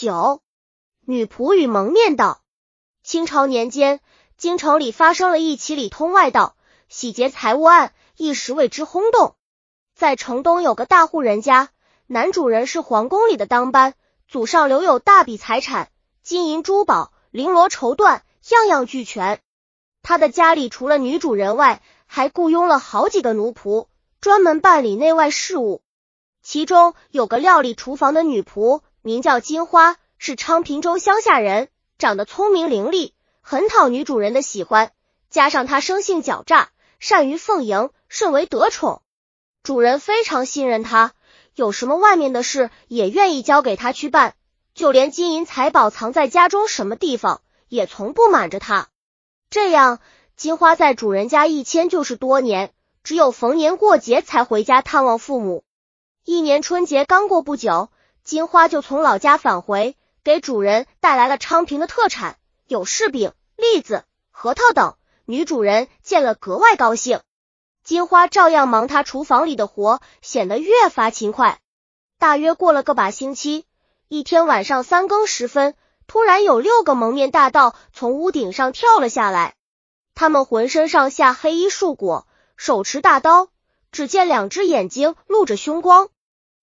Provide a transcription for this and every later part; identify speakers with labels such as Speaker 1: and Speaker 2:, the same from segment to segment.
Speaker 1: 九，女仆与蒙面道。清朝年间，京城里发生了一起里通外盗、洗劫财物案，一时为之轰动。在城东有个大户人家，男主人是皇宫里的当班，祖上留有大笔财产，金银珠宝、绫罗绸缎，样样俱全。他的家里除了女主人外，还雇佣了好几个奴仆，专门办理内外事务。其中有个料理厨房的女仆，名叫金花，是昌平州乡下人，长得聪明伶俐，很讨女主人的喜欢。加上她生性狡诈，善于奉迎，甚为得宠。主人非常信任她，有什么外面的事也愿意交给她去办，就连金银财宝藏在家中什么地方，也从不瞒着她。这样，金花在主人家一迁就是多年，只有逢年过节才回家探望父母。一年春节刚过不久，金花就从老家返回，给主人带来了昌平的特产，有柿饼、栗子、核桃等。女主人见了格外高兴。金花照样忙她厨房里的活，显得越发勤快。大约过了个把星期，一天晚上三更时分，突然有六个蒙面大盗从屋顶上跳了下来，他们浑身上下黑衣束裹，手持大刀，只见两只眼睛露着凶光。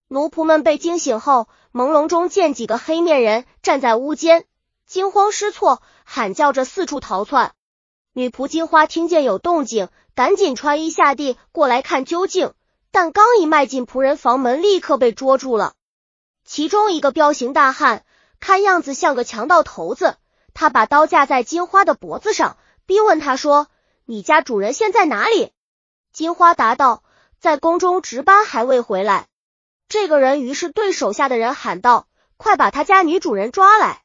Speaker 1: 奴仆们被惊醒后，朦胧中见几个黑面人站在屋间，惊慌失措，喊叫着四处逃窜。女仆金花听见有动静，赶紧穿衣下地过来看究竟，但刚一迈进仆人房门，立刻被捉住了。其中一个彪形大汉，看样子像个强盗头子，他把刀架在金花的脖子上，逼问他说：“你家主人现在哪里？”金花答道：“在宫中值班，还未回来。”这个人于是对手下的人喊道：“快把他家女主人抓来！”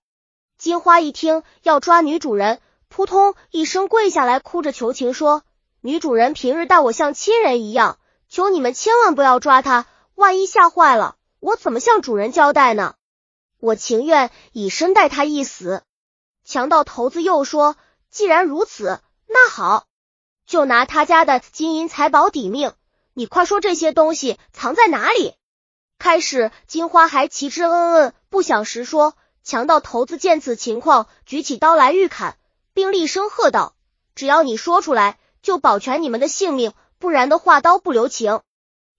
Speaker 1: 金花一听要抓女主人，扑通一声跪下来，哭着求情说：“女主人平日待我像亲人一样，求你们千万不要抓她，万一吓坏了，我怎么向主人交代呢？我情愿以身代她一死。”强盗头子又说：“既然如此，那好，就拿他家的金银财宝抵命。你快说这些东西藏在哪里？”开始，金花还奇之嗯嗯，不想实说。强盗头子见此情况，举起刀来欲砍，并厉声喝道：“只要你说出来，就保全你们的性命；不然的话，刀不留情。”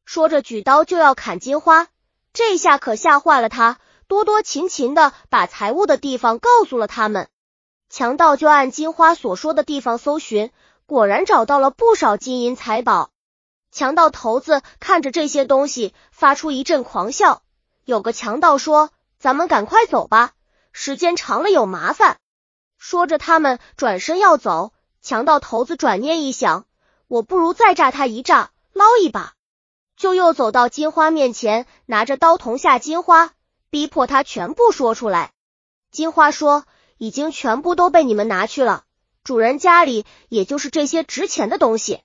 Speaker 1: 说着，举刀就要砍金花。这下可吓坏了他，多多勤勤的把财物的地方告诉了他们。强盗就按金花所说的地方搜寻，果然找到了不少金银财宝。强盗头子看着这些东西，发出一阵狂笑。有个强盗说：“咱们赶快走吧，时间长了有麻烦。”说着，他们转身要走。强盗头子转念一想，我不如再炸他一炸，捞一把。就又走到金花面前，拿着刀捅下金花，逼迫他全部说出来。金花说：“已经全部都被你们拿去了，主人家里也就是这些值钱的东西。”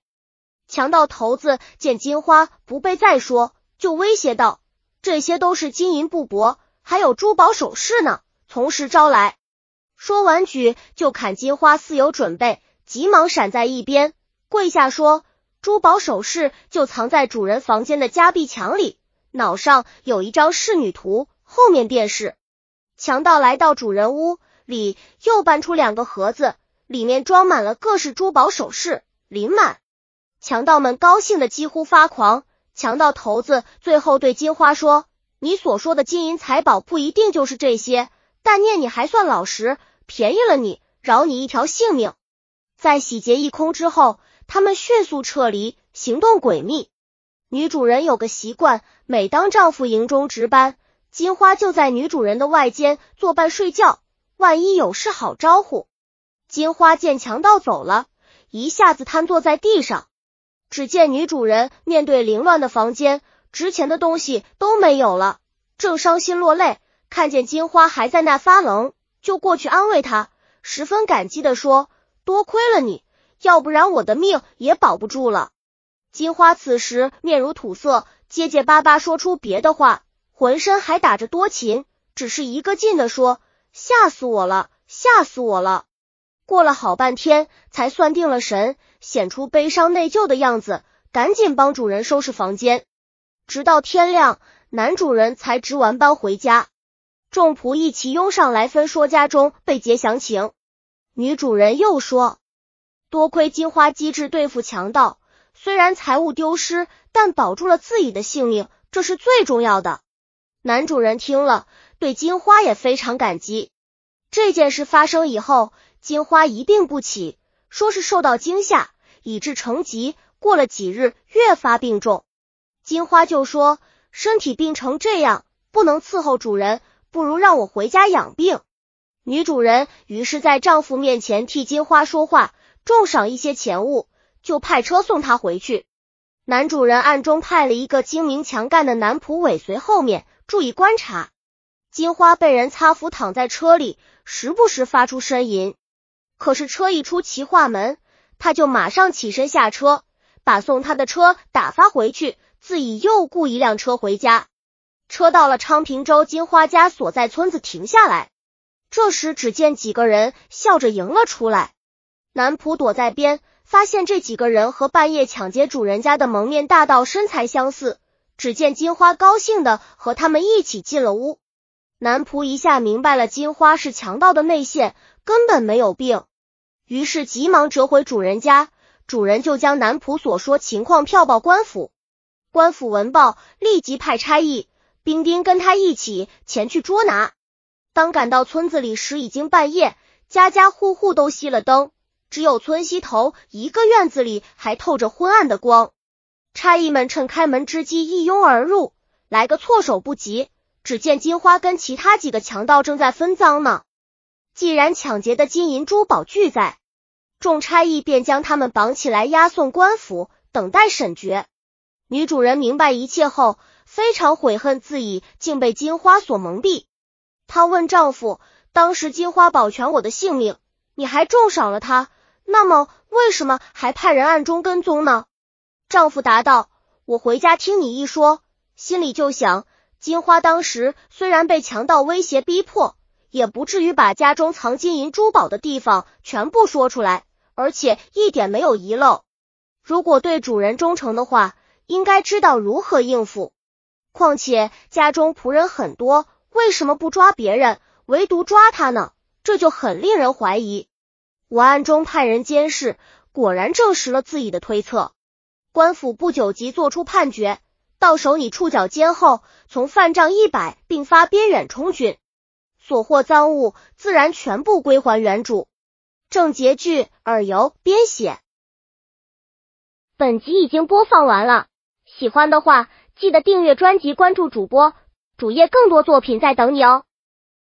Speaker 1: 强盗头子见金花不被再说，就威胁道：“这些都是金银布帛，还有珠宝首饰呢，从实招来。”说完举就砍金花，似有准备，急忙闪在一边，跪下说：“珠宝首饰就藏在主人房间的夹壁墙里，脑上有一张仕女图，后面便是。”强盗来到主人屋里，又搬出两个盒子，里面装满了各式珠宝首饰，临满。强盗们高兴的几乎发狂。强盗头子最后对金花说：“你所说的金银财宝不一定就是这些，但念你还算老实，便宜了你，饶你一条性命。”在洗劫一空之后，他们迅速撤离，行动诡秘。女主人有个习惯，每当丈夫营中值班，金花就在女主人的外间作伴睡觉，万一有事好招呼。金花见强盗走了，一下子瘫坐在地上。只见女主人面对凌乱的房间，值钱的东西都没有了，正伤心落泪，看见金花还在那发愣，就过去安慰她，十分感激的说：“多亏了你，要不然我的命也保不住了。”金花此时面如土色，结结巴巴说出别的话，浑身还打着多情，只是一个劲的说：“吓死我了，吓死我了。”过了好半天，才算定了神。显出悲伤内疚的样子，赶紧帮主人收拾房间，直到天亮，男主人才值完班回家。众仆一齐拥上来，分说家中被劫详情。女主人又说，多亏金花机智对付强盗，虽然财物丢失，但保住了自己的性命，这是最重要的。男主人听了，对金花也非常感激。这件事发生以后，金花一病不起，说是受到惊吓，以致成疾。过了几日，越发病重。金花就说，身体病成这样，不能伺候主人。不如让我回家养病。女主人于是，在丈夫面前替金花说话，重赏一些钱物，就派车送她回去。男主人暗中派了一个精明强干的男仆尾随后面，注意观察。金花被人擦扶躺在车里，时不时发出呻吟。可是车一出齐化门，他就马上起身下车，把送他的车打发回去，自己又雇一辆车回家。车到了昌平州金花家所在村子，停下来。这时，只见几个人笑着迎了出来。男仆躲在边，发现这几个人和半夜抢劫主人家的蒙面大盗身材相似。只见金花高兴的和他们一起进了屋。男仆一下明白了，金花是强盗的内线，根本没有病。于是急忙折回主人家。主人就将男仆所说情况票报官府。官府闻报，立即派差役。兵丁跟他一起前去捉拿。当赶到村子里时，已经半夜，家家户户都熄了灯，只有村西头一个院子里还透着昏暗的光。差役们趁开门之机一拥而入，来个措手不及。只见金花跟其他几个强盗正在分赃呢。既然抢劫的金银珠宝俱在，众差役便将他们绑起来押送官府，等待审决。女主人明白一切后。非常悔恨自己竟被金花所蒙蔽。她问丈夫：“当时金花保全我的性命，你还重赏了她，那么为什么还派人暗中跟踪呢？”丈夫答道：“我回家听你一说，心里就想，金花当时虽然被强盗威胁逼迫，也不至于把家中藏金银珠宝的地方全部说出来，而且一点没有遗漏。如果对主人忠诚的话，应该知道如何应付。”况且家中仆人很多，为什么不抓别人，唯独抓他呢？这就很令人怀疑。我暗中派人监视，果然证实了自己的推测。官府不久即作出判决，到手你触角尖后，从犯账一百，并发边远充军，所获赃物自然全部归还原主。正结句耳由编写。本集已经播放完了，喜欢的话。记得订阅专辑，关注主播，主页更多作品在等你哦。